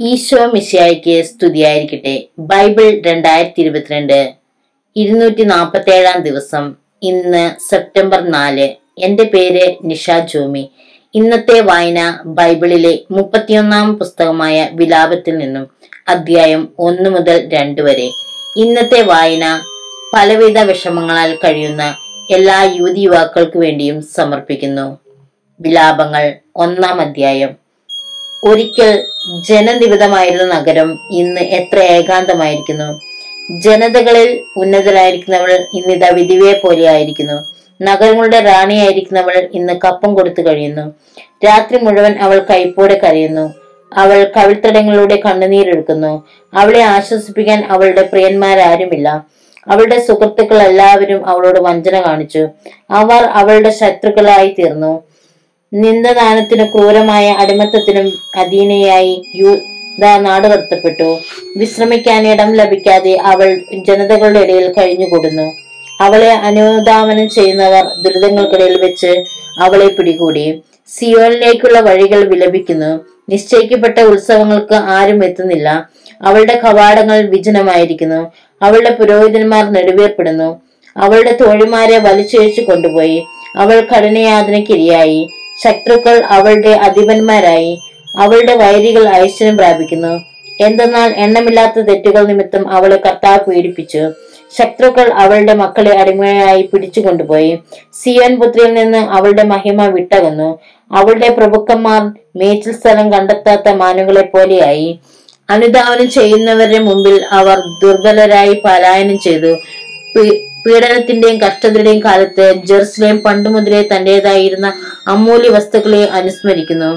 ഈശോ മിശിയായിക്ക് സ്തുതിയായിരിക്കട്ടെ. ബൈബിൾ രണ്ടായിരത്തി ഇരുപത്തിരണ്ട് ഇരുന്നൂറ്റി നാൽപ്പത്തി ഏഴാം ദിവസം ഇന്ന് സെപ്റ്റംബർ നാല്. എന്റെ പേര് നിഷ ജോമി. ഇന്നത്തെ വായന ബൈബിളിലെ മുപ്പത്തിയൊന്നാം പുസ്തകമായ വിലാപത്തിൽ നിന്നും അധ്യായം ഒന്ന് മുതൽ രണ്ട് വരെ. ഇന്നത്തെ വായന പലവിധ വിഷമങ്ങളാൽ കഴിയുന്ന എല്ലാ യുവതി യുവാക്കൾക്ക് വേണ്ടിയും സമർപ്പിക്കുന്നു. വിലാപങ്ങൾ ഒന്നാം അധ്യായം. ഒരിക്കൽ ജനനിബിതമായിരുന്ന നഗരം ഇന്ന് എത്ര ഏകാന്തമായിരിക്കുന്നു. ജനതകളിൽ ഉന്നതരായിരിക്കുന്നവൾ ഇന്നിതാ വിധിവയെ പോലെ ആയിരിക്കുന്നു. നഗരങ്ങളുടെ റാണിയായിരിക്കുന്നവൾ ഇന്ന് കപ്പം കൊടുത്തു കഴിയുന്നു. രാത്രി മുഴുവൻ അവൾ കൈപ്പോടെ കരയുന്നു. അവൾ കവിൾത്തടങ്ങളിലൂടെ കണ്ണുനീരെടുക്കുന്നു അവളെ ആശ്വസിപ്പിക്കാൻ അവളുടെ പ്രിയന്മാരാരുമില്ല. അവളുടെ സുഹൃത്തുക്കൾ എല്ലാവരും അവളോട് വഞ്ചന കാണിച്ചു. അവർ അവളുടെ ശത്രുക്കളായി തീർന്നു. നിന്ദദാനത്തിനും ക്രൂരമായ അടിമത്തത്തിനും അധീനയായി യൂത നാടുകടത്തപ്പെട്ടു വിശ്രമിക്കാൻ ഇടം ലഭിക്കാതെ അവൾ ജനതകളുടെ ഇടയിൽ കഴിഞ്ഞുകൂടുന്നു. അവളെ അനുദാമനം ചെയ്യുന്നവർ ദുരിതങ്ങൾക്കിടയിൽ വെച്ച് അവളെ പിടികൂടി. സിയോനിലേക്കുള്ള വഴികൾ വിലപിക്കുന്നു. നിശ്ചയിക്കപ്പെട്ട ഉത്സവങ്ങൾക്ക് ആരും എത്തുന്നില്ല. അവളുടെ കവാടങ്ങൾ വിജനമായിരിക്കുന്നു. അവളുടെ പുരോഹിതന്മാർ നെടുവേർപ്പെടുന്നു. അവളുടെ തോഴിമാരെ വലിച്ചഴിച്ചു കൊണ്ടുപോയി. അവൾ കഠിനയാതനയ്ക്കിരയായി ശത്രുക്കൾ അവളുടെ അധിപന്മാരായി അവളുടെ വൈരികൾ ഐശ്വര്യം പ്രാപിക്കുന്നു. എന്തെന്നാൽ എണ്ണമില്ലാത്ത തെറ്റുകൾ നിമിത്തം അവളെ കർത്താവ് പീഡിപ്പിച്ചു. ശത്രുക്കൾ അവളുടെ മക്കളെ അടിമയായി പിടിച്ചു കൊണ്ടുപോയി. സിയോൻ പുത്രിയിൽ നിന്ന് അവളുടെ മഹിമ വിട്ടകന്നു. അവളുടെ പ്രഭുക്കന്മാർ മേച്ചിൽ സ്ഥലം കണ്ടെത്താത്ത മാനുകളെ പോലെയായി. അനുധാവനം ചെയ്യുന്നവരുടെ മുമ്പിൽ അവർ ദുർബലരായി പലായനം ചെയ്തു. പീഡനത്തിന്റെയും കഷ്ടതയുടെയും കാലത്ത് ജെറുസലേം പണ്ടു മുതലേ തന്റേതായിരുന്ന അമൂല്യ വസ്തുക്കളെ അനുസ്മരിക്കുന്നു.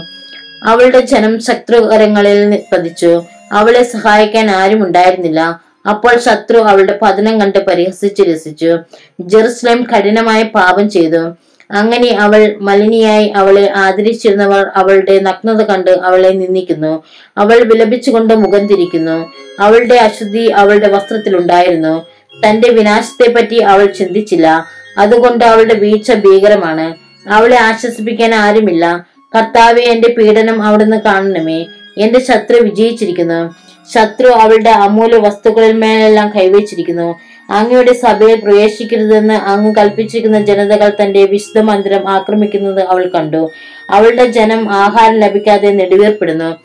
അവളുടെ ജനം ശത്രുകരങ്ങളിൽ പതിച്ചു. അവളെ സഹായിക്കാൻ ആരും ഉണ്ടായിരുന്നില്ല. അപ്പോൾ ശത്രു അവളുടെ പതനം കണ്ട് പരിഹസിച്ച് രസിച്ചു. ജെറുസലേം കഠിനമായ പാപം ചെയ്തു. അങ്ങനെ അവൾ മലിനിയായി അവളെ ആദരിച്ചിരുന്നവർ അവളുടെ നഗ്നത കണ്ട് അവളെ നിന്ദിക്കുന്നു. അവൾ വിലപിച്ചുകൊണ്ട് മുഖം തിരിക്കുന്നു. അവളുടെ അശുദ്ധി അവളുടെ വസ്ത്രത്തിലുണ്ടായിരുന്നു. തന്റെ വിനാശത്തെ പറ്റി അവൾ ചിന്തിച്ചില്ല. അതുകൊണ്ട് അവളുടെ വീഴ്ച ഭീകരമാണ്. അവളെ ആശ്വസിപ്പിക്കാൻ ആരുമില്ല. കർത്താവെ എന്റെ പീഡനം അവിടുന്ന് കാണണമേ. എന്റെ ശത്രു വിജയിച്ചിരിക്കുന്നു. ശത്രു അവളുടെ അമൂല്യ വസ്തുക്കളിൽ മേലെല്ലാം കൈവച്ചിരിക്കുന്നു. അങ്ങയുടെ സഭയിൽ പ്രവേശിക്കരുതെന്ന് അങ്ങ് കൽപ്പിച്ചിരിക്കുന്ന ജനതകൾ തന്റെ വിശുദ്ധ മന്ദിരം ആക്രമിക്കുന്നത് അവൾ കണ്ടു. അവളുടെ ജനം ആഹാരം ലഭിക്കാതെ നെടുവേർപ്പെടുന്നു.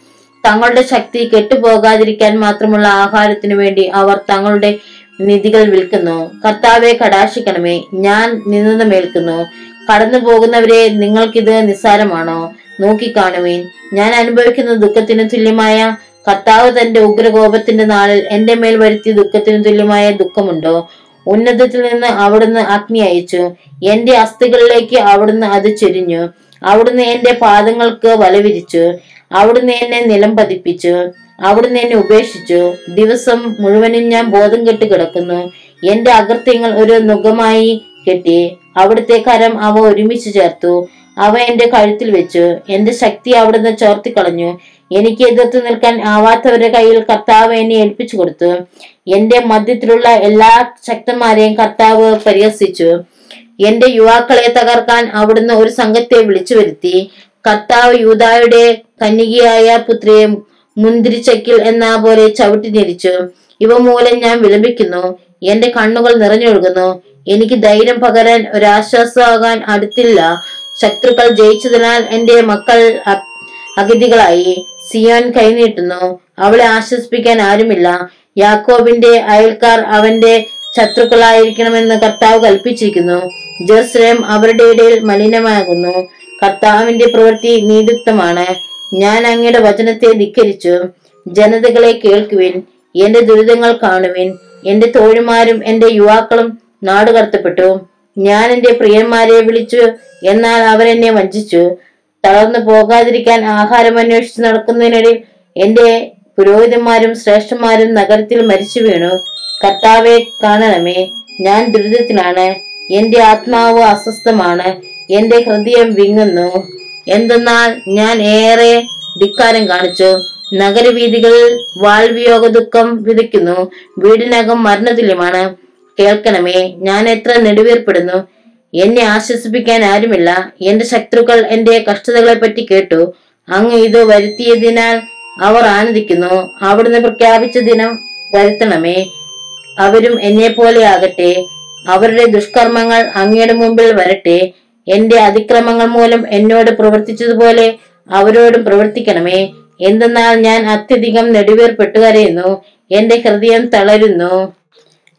തങ്ങളുടെ ശക്തി കെട്ടുപോകാതിരിക്കാൻ മാത്രമുള്ള ആഹാരത്തിനു വേണ്ടി അവർ തങ്ങളുടെ നിധികൾ വിൽക്കുന്നു. കർത്താവെ കടാശിക്കണമേ ഞാൻ നിന്നതമേൽക്കുന്നു കടന്നു പോകുന്നവരെ നിങ്ങൾക്കിത് നിസ്സാരമാണോ? നോക്കിക്കാണുവീൻ. ഞാൻ അനുഭവിക്കുന്ന ദുഃഖത്തിന് തുല്യമായ കർത്താവ് തന്റെ ഉഗ്രകോപത്തിന്റെ നാളിൽ എന്റെ മേൽ വരുത്തിയ ദുഃഖത്തിന് തുല്യമായ ദുഃഖമുണ്ടോ? ഉന്നതത്തിൽ നിന്ന് അവിടുന്ന് അഗ്നി അയച്ചു. എന്റെ അസ്ഥികളിലേക്ക് അവിടുന്ന് അത് ചൊരിഞ്ഞു. അവിടുന്ന് എന്റെ പാദങ്ങൾക്ക് വലവിരിച്ചു. അവിടുന്ന് എന്നെ നിലം പതിപ്പിച്ചു അവിടുന്ന് എന്നെ ഉപേക്ഷിച്ചു. ദിവസം മുഴുവനും ഞാൻ ബോധം കെട്ട് കിടക്കുന്നു. എന്റെ അകൃത്യങ്ങൾ ഒരു നുഖമായി കെട്ടി അവിടുത്തെ കരം അവ ഒരുമിച്ച് ചേർത്തു. അവ എന്റെ കഴുത്തിൽ വെച്ചു. എന്റെ ശക്തി അവിടുന്ന് ചോർത്തിക്കളഞ്ഞു എനിക്ക് എതിർത്ത് നിൽക്കാൻ ആവാത്തവരുടെ കയ്യിൽ കർത്താവ് എന്നെ ഏൽപ്പിച്ചു കൊടുത്തു. എന്റെ മധ്യത്തിലുള്ള എല്ലാ ശക്തന്മാരെയും കർത്താവ് പരിഹസിച്ചു. എന്റെ യുവാക്കളെ തകർക്കാൻ അവിടുന്ന് ഒരു സംഘത്തെ വിളിച്ചു വരുത്തി. കർത്താവ് യൂതായുടെ കന്നികയായ പുത്രിയെ മുന്തിരിച്ചക്കിൽ എന്ന പോലെ ചവിട്ടി ഞെരിച്ചു. ഇവ മൂലം ഞാൻ വിലപിക്കുന്നു. എന്റെ കണ്ണുകൾ നിറഞ്ഞൊഴുകുന്നു. എനിക്ക് ധൈര്യം പകരാൻ ഒരാശ്വാസമാകാൻ അടുത്തില്ല. ശത്രുക്കൾ ജയിച്ചതിനാൽ എന്റെ മക്കൾ അഗതികളായി. സിയോൻ കൈനീട്ടുന്നു. അവളെ ആശ്വസിപ്പിക്കാൻ ആരുമില്ല. യാക്കോബിന്റെ അയൽക്കാർ അവന്റെ ശത്രുക്കളായിരിക്കണമെന്ന് കർത്താവ് കൽപ്പിച്ചിരിക്കുന്നു. ജെറുസലേം അവരുടെ ഇടയിൽ മലിനമാകുന്നു. കർത്താവിന്റെ പ്രവൃത്തി നീതിത്വമാണ് ഞാൻ അങ്ങയുടെ വചനത്തെ ധിക്കരിച്ചു. ജനതകളെ കേൾക്കുവിൻ. എന്റെ ദുരിതങ്ങൾ കാണുവിൻ. എന്റെ തോഴിമാരും എന്റെ യുവാക്കളും നാടുകടത്തപ്പെട്ടു ഞാൻ എന്റെ പ്രിയന്മാരെ വിളിച്ചു. എന്നാൽ അവരെന്നെ വഞ്ചിച്ചു. തളർന്നു പോകാതിരിക്കാൻ ആഹാരം അന്വേഷിച്ച് നടക്കുന്നതിനിടയിൽ എന്റെ പുരോഹിതന്മാരും ശ്രേഷ്ഠന്മാരും നഗരത്തിൽ മരിച്ചു വീണു. കർത്താവെ കാണണമേ. ഞാൻ ദുരിതത്തിലാണ്. എന്റെ ആത്മാവ് അസ്വസ്ഥമാണ്. എന്റെ ഹൃദയം വിങ്ങുന്നു. എന്തെന്നാൽ ഞാൻ ഏറെ ധിക്കാരം കാണിച്ചു. നഗരവീതികളിൽ വാൾവിയോഗ ദുഃഖം വിതയ്ക്കുന്നു. വീടിനകം മരണതുല്യമാണ്. കേൾക്കണമേ ഞാൻ എത്ര നെടുവേർപ്പെടുന്നു. എന്നെ ആശ്വസിപ്പിക്കാൻ ആരുമില്ല. എന്റെ ശത്രുക്കൾ എന്റെ കഷ്ടതകളെ പറ്റി കേട്ടു. അങ്ങ് ഇത് വരുത്തിയതിനാൽ അവർ ആനന്ദിക്കുന്നു. അവിടുന്ന് പ്രഖ്യാപിച്ച ദിനം വരുത്തണമേ. അവരും എന്നെ പോലെ ആകട്ടെ. അവരുടെ ദുഷ്കർമ്മങ്ങൾ അങ്ങയുടെ മുമ്പിൽ വരട്ടെ. എന്റെ അതിക്രമങ്ങൾ മൂലം എന്നോട് പ്രവർത്തിച്ചതുപോലെ അവരോടും പ്രവർത്തിക്കണമേ. എന്തെന്നാൽ ഞാൻ അത്യധികം നെടുവേർപ്പെട്ടു കരയുന്നു എന്റെ ഹൃദയം തളരുന്നു.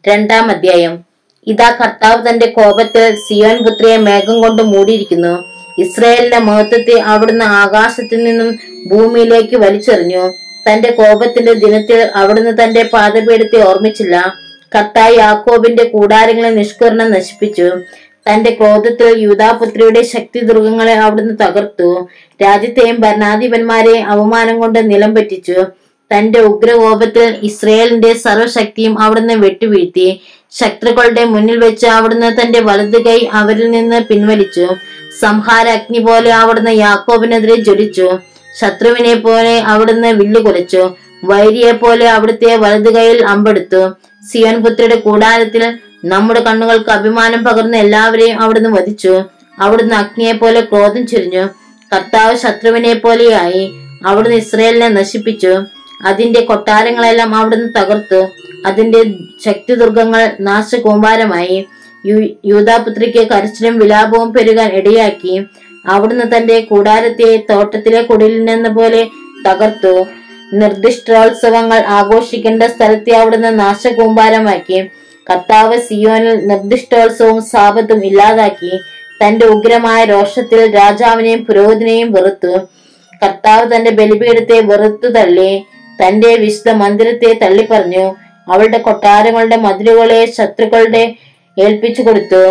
രണ്ടാം അധ്യായം. ഇതാ കർത്താവ് തന്റെ കോപത്തിൽ സിയോൻ പുത്രിയെ മേഘം കൊണ്ട് മൂടിയിരിക്കുന്നു. ഇസ്രായേലിന്റെ മഹത്വത്തെ അവിടുന്ന് ആകാശത്തിൽ നിന്നും ഭൂമിയിലേക്ക് വലിച്ചെറിഞ്ഞു. തന്റെ കോപത്തിന്റെ ദിനത്തിൽ അവിടുന്ന് തന്റെ പാതപീഠത്തെ ഓർമ്മിച്ചില്ല. കർത്താവ് യാക്കോബിന്റെ കൂടാരങ്ങളെ നിഷ്കരണം നശിപ്പിച്ചു. തന്റെ ക്രോധത്തിൽ യൂതാപുത്രിയുടെ ശക്തി ദുർഗങ്ങളെ അവിടുന്ന് തകർത്തു. രാജ്യത്തെയും ഭരണാധിപന്മാരെയും അവമാനം കൊണ്ട് നിലം പറ്റിച്ചു. തന്റെ ഉഗ്രകോപത്തിൽ ഇസ്രയേലിന്റെ സർവശക്തിയും അവിടുന്ന് വെട്ടുവീഴ്ത്തി. ശത്രുക്കളുടെ മുന്നിൽ വെച്ച് അവിടുന്ന് തന്റെ വലത് കൈ അവരിൽ നിന്ന് പിൻവലിച്ചു. സംഹാര അഗ്നി പോലെ അവിടുന്ന് യാക്കോബിനെതിരെ ജ്വലിച്ചു. ശത്രുവിനെ പോലെ അവിടുന്ന് വില്ലുകുലച്ചു വൈരിയെ പോലെ അവിടുത്തെ വലത് കൈയിൽ അമ്പെടുത്തു. സിയോൻ പുത്രിയുടെ കൂടാരത്തിൽ നമ്മുടെ കണ്ണുകൾക്ക് അഭിമാനം പകർന്ന എല്ലാവരെയും അവിടുന്ന് വധിച്ചു. അവിടുന്ന് അഗ്നിയെ പോലെ ക്രോധം ചൊരിഞ്ഞു. കർത്താവ് ശത്രുവിനെ പോലെയായി അവിടുന്ന് ഇസ്രയേലിനെ നശിപ്പിച്ചു. അതിന്റെ കൊട്ടാരങ്ങളെല്ലാം അവിടുന്ന് തകർത്തു. അതിന്റെ ശക്തി ദുർഗങ്ങൾ നാശകൂമ്പാരമായി. കൂമ്പാരമായി യൂതാപുത്രിക്ക് കരച്ചിലും വിലാപവും പെരുകാൻ ഇടയാക്കി. അവിടുന്ന് തന്റെ കൂടാരത്തെ തോട്ടത്തിലെ കുടിലിനെന്ന പോലെ തകർത്തു. നിർദ്ദിഷ്ടോത്സവങ്ങൾ ആഘോഷിക്കേണ്ട സ്ഥലത്തെ അവിടുന്ന് നാശകൂമ്പാരമാക്കി. കർത്താവ് സിയോനിൽ നിർദ്ദിഷ്ടോത്സവവും സാപത്തും ഇല്ലാതാക്കി തന്റെ ഉഗ്രമായ രോഷത്തിൽ രാജാവിനെയും പുരോഹിതനെയും വെറുത്തു. കർത്താവ് തന്റെ ബലിപീഠത്തെ വെറുത്തു തള്ളി തന്റെ വിശുദ്ധ മന്ദിരത്തെ തള്ളിപ്പറഞ്ഞു. അവളുടെ കൊട്ടാരങ്ങളുടെ മതിലുകളെ ശത്രുക്കളുടെ ഏൽപ്പിച്ചു കൊടുത്തു.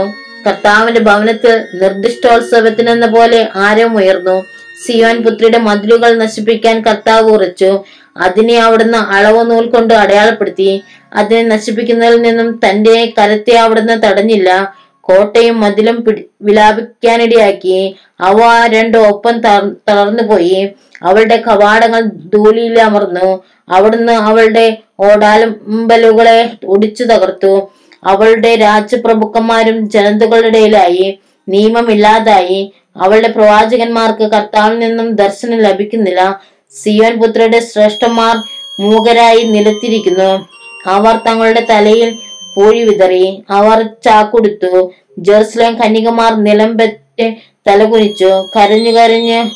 കർത്താവിന്റെ ഭവനത്തിൽ നിർദ്ദിഷ്ടോത്സവത്തിനെന്ന പോലെ ആരവം ഉയർന്നു. സിയോൻ പുത്രിയുടെ മതിലുകൾ നശിപ്പിക്കാൻ കർത്താവ് ഉറച്ചു. അതിനെ അവിടുന്ന് അളവ് നൂൽ കൊണ്ട് അടയാളപ്പെടുത്തി. അതിനെ നശിപ്പിക്കുന്നതിൽ നിന്നും തന്റെ കരത്തെ അവിടുന്ന് തടഞ്ഞില്ല. കോട്ടയും മതിലും പിടി വിലാപിക്കാനിടയാക്കി. അവ രണ്ടും ഒപ്പം തളർന്നു തളർന്നുപോയി. അവളുടെ കവാടങ്ങൾ ധൂലിയിൽ അമർന്നു. അവിടുന്ന് അവളുടെ ഓടാലമ്പലുകളെ ഒടിച്ചു തകർത്തു. അവളുടെ രാജപ്രഭുക്കന്മാരും ജനതകളുടെ ഇടയിലായി. നിയമമില്ലാതായി. അവളുടെ പ്രവാചകന്മാർക്ക് കർത്താവിൽ നിന്നും ദർശനം ലഭിക്കുന്നില്ല. സിയോൻ പുത്രയുടെ ശ്രേഷ്ഠന്മാർ മൂകരായി നിലത്തിരിക്കുന്നു. അവർ തങ്ങളുടെ തലയിൽ പൂഴി വിതറി. അവർ ചാക്കുടുത്തു. ജെറുസലേം കന്യകമാർ നിലം പറ്റി തലകുനിച്ചു. കരഞ്ഞു കരഞ്ഞ്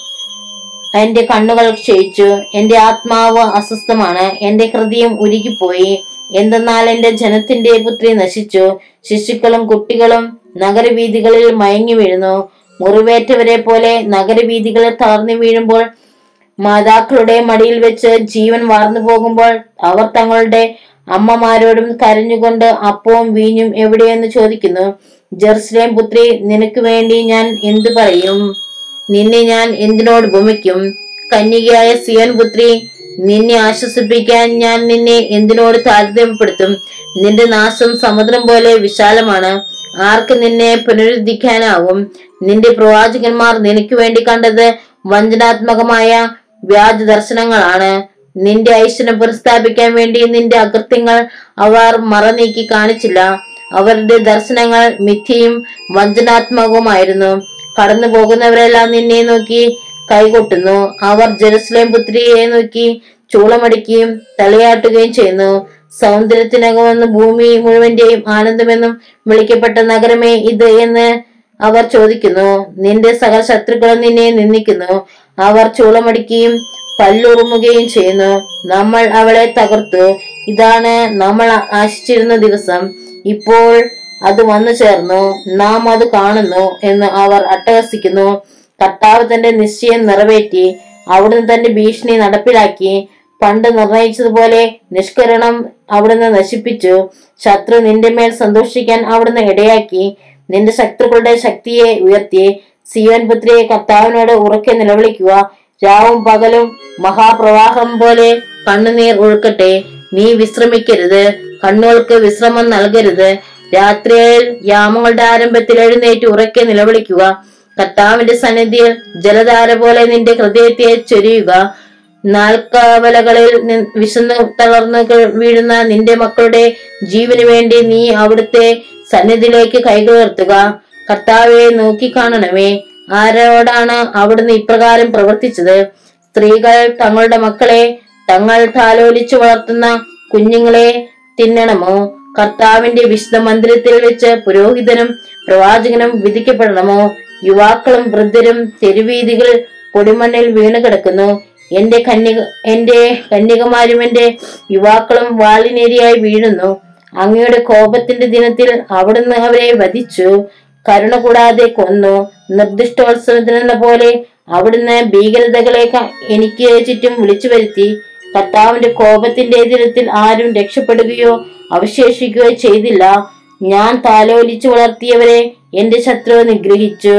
എന്റെ കണ്ണുകൾ ക്ഷയിച്ചു. എന്റെ ആത്മാവ് അസ്വസ്ഥമാണ്. എന്റെ ഹൃദയം ഉരുകിപ്പോയി. എന്തെന്നാൽ എന്റെ ജനത്തിന്റെ പുത്രി നശിച്ചു. ശിശുക്കളും കുട്ടികളും നഗരവീഥികളിൽ മയങ്ങി വീഴുന്നു. മുറിവേറ്റവരെ പോലെ നഗരവീഥികളിൽ തളർന്നു വീഴുമ്പോൾ മാതാക്കളുടെ മടിയിൽ വെച്ച് ജീവൻ വാർന്നു പോകുമ്പോൾ അവർ തങ്ങളുടെ അമ്മമാരോടും കരഞ്ഞുകൊണ്ട് അപ്പവും വീഞ്ഞും എവിടെയെന്ന് ചോദിക്കുന്നു ജെറുസലേം പുത്രി നിനക്ക് വേണ്ടി ഞാൻ എന്തു പറയും? നിന്നെ ഞാൻ എന്തിനോട് ഭൂമിക്കും കന്യകയായ സിയൻ പുത്രി നിന്നെ ആശ്വസിപ്പിക്കാൻ ഞാൻ നിന്നെ എന്തിനോട് താരതമ്യപ്പെടുത്തും നിന്റെ നാശം സമുദ്രം പോലെ വിശാലമാണ്. ആർക്ക് നിന്നെ പുനരുദ്ധിക്കാനാവും? നിന്റെ പ്രവാചകന്മാർ നിനക്ക് വേണ്ടി കണ്ടത് വഞ്ചനാത്മകമായ വ്യാജ ദർശനങ്ങളാണ് നിന്റെ ഐശ്വര്യം പുനഃസ്ഥാപിക്കാൻ വേണ്ടി നിന്റെ അകൃത്യങ്ങൾ അവർ മറനീക്കി കാണിച്ചില്ല. അവരുടെ ദർശനങ്ങൾ മിഥ്യയും വഞ്ചനാത്മകവുമായിരുന്നു. കടന്നു പോകുന്നവരെല്ലാം നിന്നെ നോക്കി കൈകൊട്ടുന്നു. അവർ ജെറുസലേം പുത്രിയെ നോക്കി ചൂളമടിക്കുകയും തലയാട്ടുകയും ചെയ്യുന്നു. സൗന്ദര്യത്തിനകമെന്ന് ഭൂമി മുഴുവന്റെയും ആനന്ദമെന്നും വിളിക്കപ്പെട്ട നഗരമേ ഇത് എന്ന് അവർ ചോദിക്കുന്നു നിന്റെ സകല ശത്രുക്കളും നിന്നെ നിന്ദിക്കുന്നു. അവർ ചൂളമടിക്കുകയും പല്ലുറുമുകയും ചെയ്യുന്നു. നമ്മൾ അവളെ തകർത്തു. ഇതാണ് നമ്മൾ ആശിച്ചിരുന്ന ദിവസം. ഇപ്പോൾ അത് വന്നു ചേർന്നു. നാം അത് കാണുന്നു എന്ന് അവർ അട്ടഹസിക്കുന്നു. കർത്താവ് തന്റെ നിശ്ചയം നിറവേറ്റി അവിടുന്ന് തന്റെ ഭീഷണി നടപ്പിലാക്കി. പണ്ട് നിർണയിച്ചതുപോലെ നിഷ്കരണം അവിടുന്ന് നശിപ്പിച്ചു. ശത്രു നിന്റെ മേൽ സന്തോഷിക്കാൻ അവിടുന്ന് ഇടയാക്കി. നിന്റെ ശത്രുക്കളുടെ ശക്തിയെ ഉയർത്തി സിയോൻ പുത്രിയെ കർത്താവിനോട് ഉറക്കെ നിലവിളിക്കുക. രാവും പകലും മഹാപ്രവാഹം പോലെ കണ്ണുനീർ ഒഴുക്കട്ടെ. നീ വിശ്രമിക്കരുത്. കണ്ണുകൾക്ക് വിശ്രമം നൽകരുത്. രാത്രിയിൽ യാമങ്ങളുടെ ആരംഭത്തിൽ എഴുന്നേറ്റ് ഉറക്കെ നിലവിളിക്കുക. കർത്താവിന്റെ സന്നിധിയിൽ ജലധാര പോലെ നിന്റെ ഹൃദയത്തെ ചൊരിയുക. നാൽക്കവലകളിൽ വിശന്ന് തളർന്ന് വീഴുന്ന നിന്റെ മക്കളുടെ ജീവന് വേണ്ടി നീ അവിടുത്തെ സന്നിധിയിലേക്ക് കൈകോർത്തുക. കർത്താവെ നോക്കിക്കാണണമേ. ആരോടാണ് അവിടുന്ന് ഇപ്രകാരം പ്രവർത്തിച്ചത്? സ്ത്രീകൾ തങ്ങളുടെ മക്കളെ തങ്ങൾ താലോലിച്ചു വളർത്തുന്ന കുഞ്ഞുങ്ങളെ തിന്നണമോ? കർത്താവിന്റെ വിശുദ്ധ മന്ദിരത്തിൽ വെച്ച് പുരോഹിതനും പ്രവാചകനും വിധിക്കപ്പെടണമോ? യുവാക്കളും വൃദ്ധരും തെരുവീതികൾ പൊടിമണ്ണിൽ വീണ് കിടക്കുന്നു എന്റെ കന്യക എന്റെ കന്യകമാരും എന്റെ യുവാക്കളും വാളിനേരിയായി വീഴുന്നു. അങ്ങയുടെ കോപത്തിന്റെ ദിനത്തിൽ അവിടുന്ന് അവരെ വധിച്ചു. കരുണ കൂടാതെ കൊന്നു. നിർദ്ദിഷ്ടോത്സവത്തിനെന്ന പോലെ അവിടുന്ന് ഭീകരതകളെ എനിക്ക് ചുറ്റും വിളിച്ചു വരുത്തി. കർത്താവിന്റെ കോപത്തിന്റെ ദിനത്തിൽ ആരും രക്ഷപ്പെടുകയോ അവശേഷിക്കുകയോ ചെയ്തില്ല. ഞാൻ താലോലിച്ചു വളർത്തിയവരെ എന്റെ ശത്രു നിഗ്രഹിച്ചു.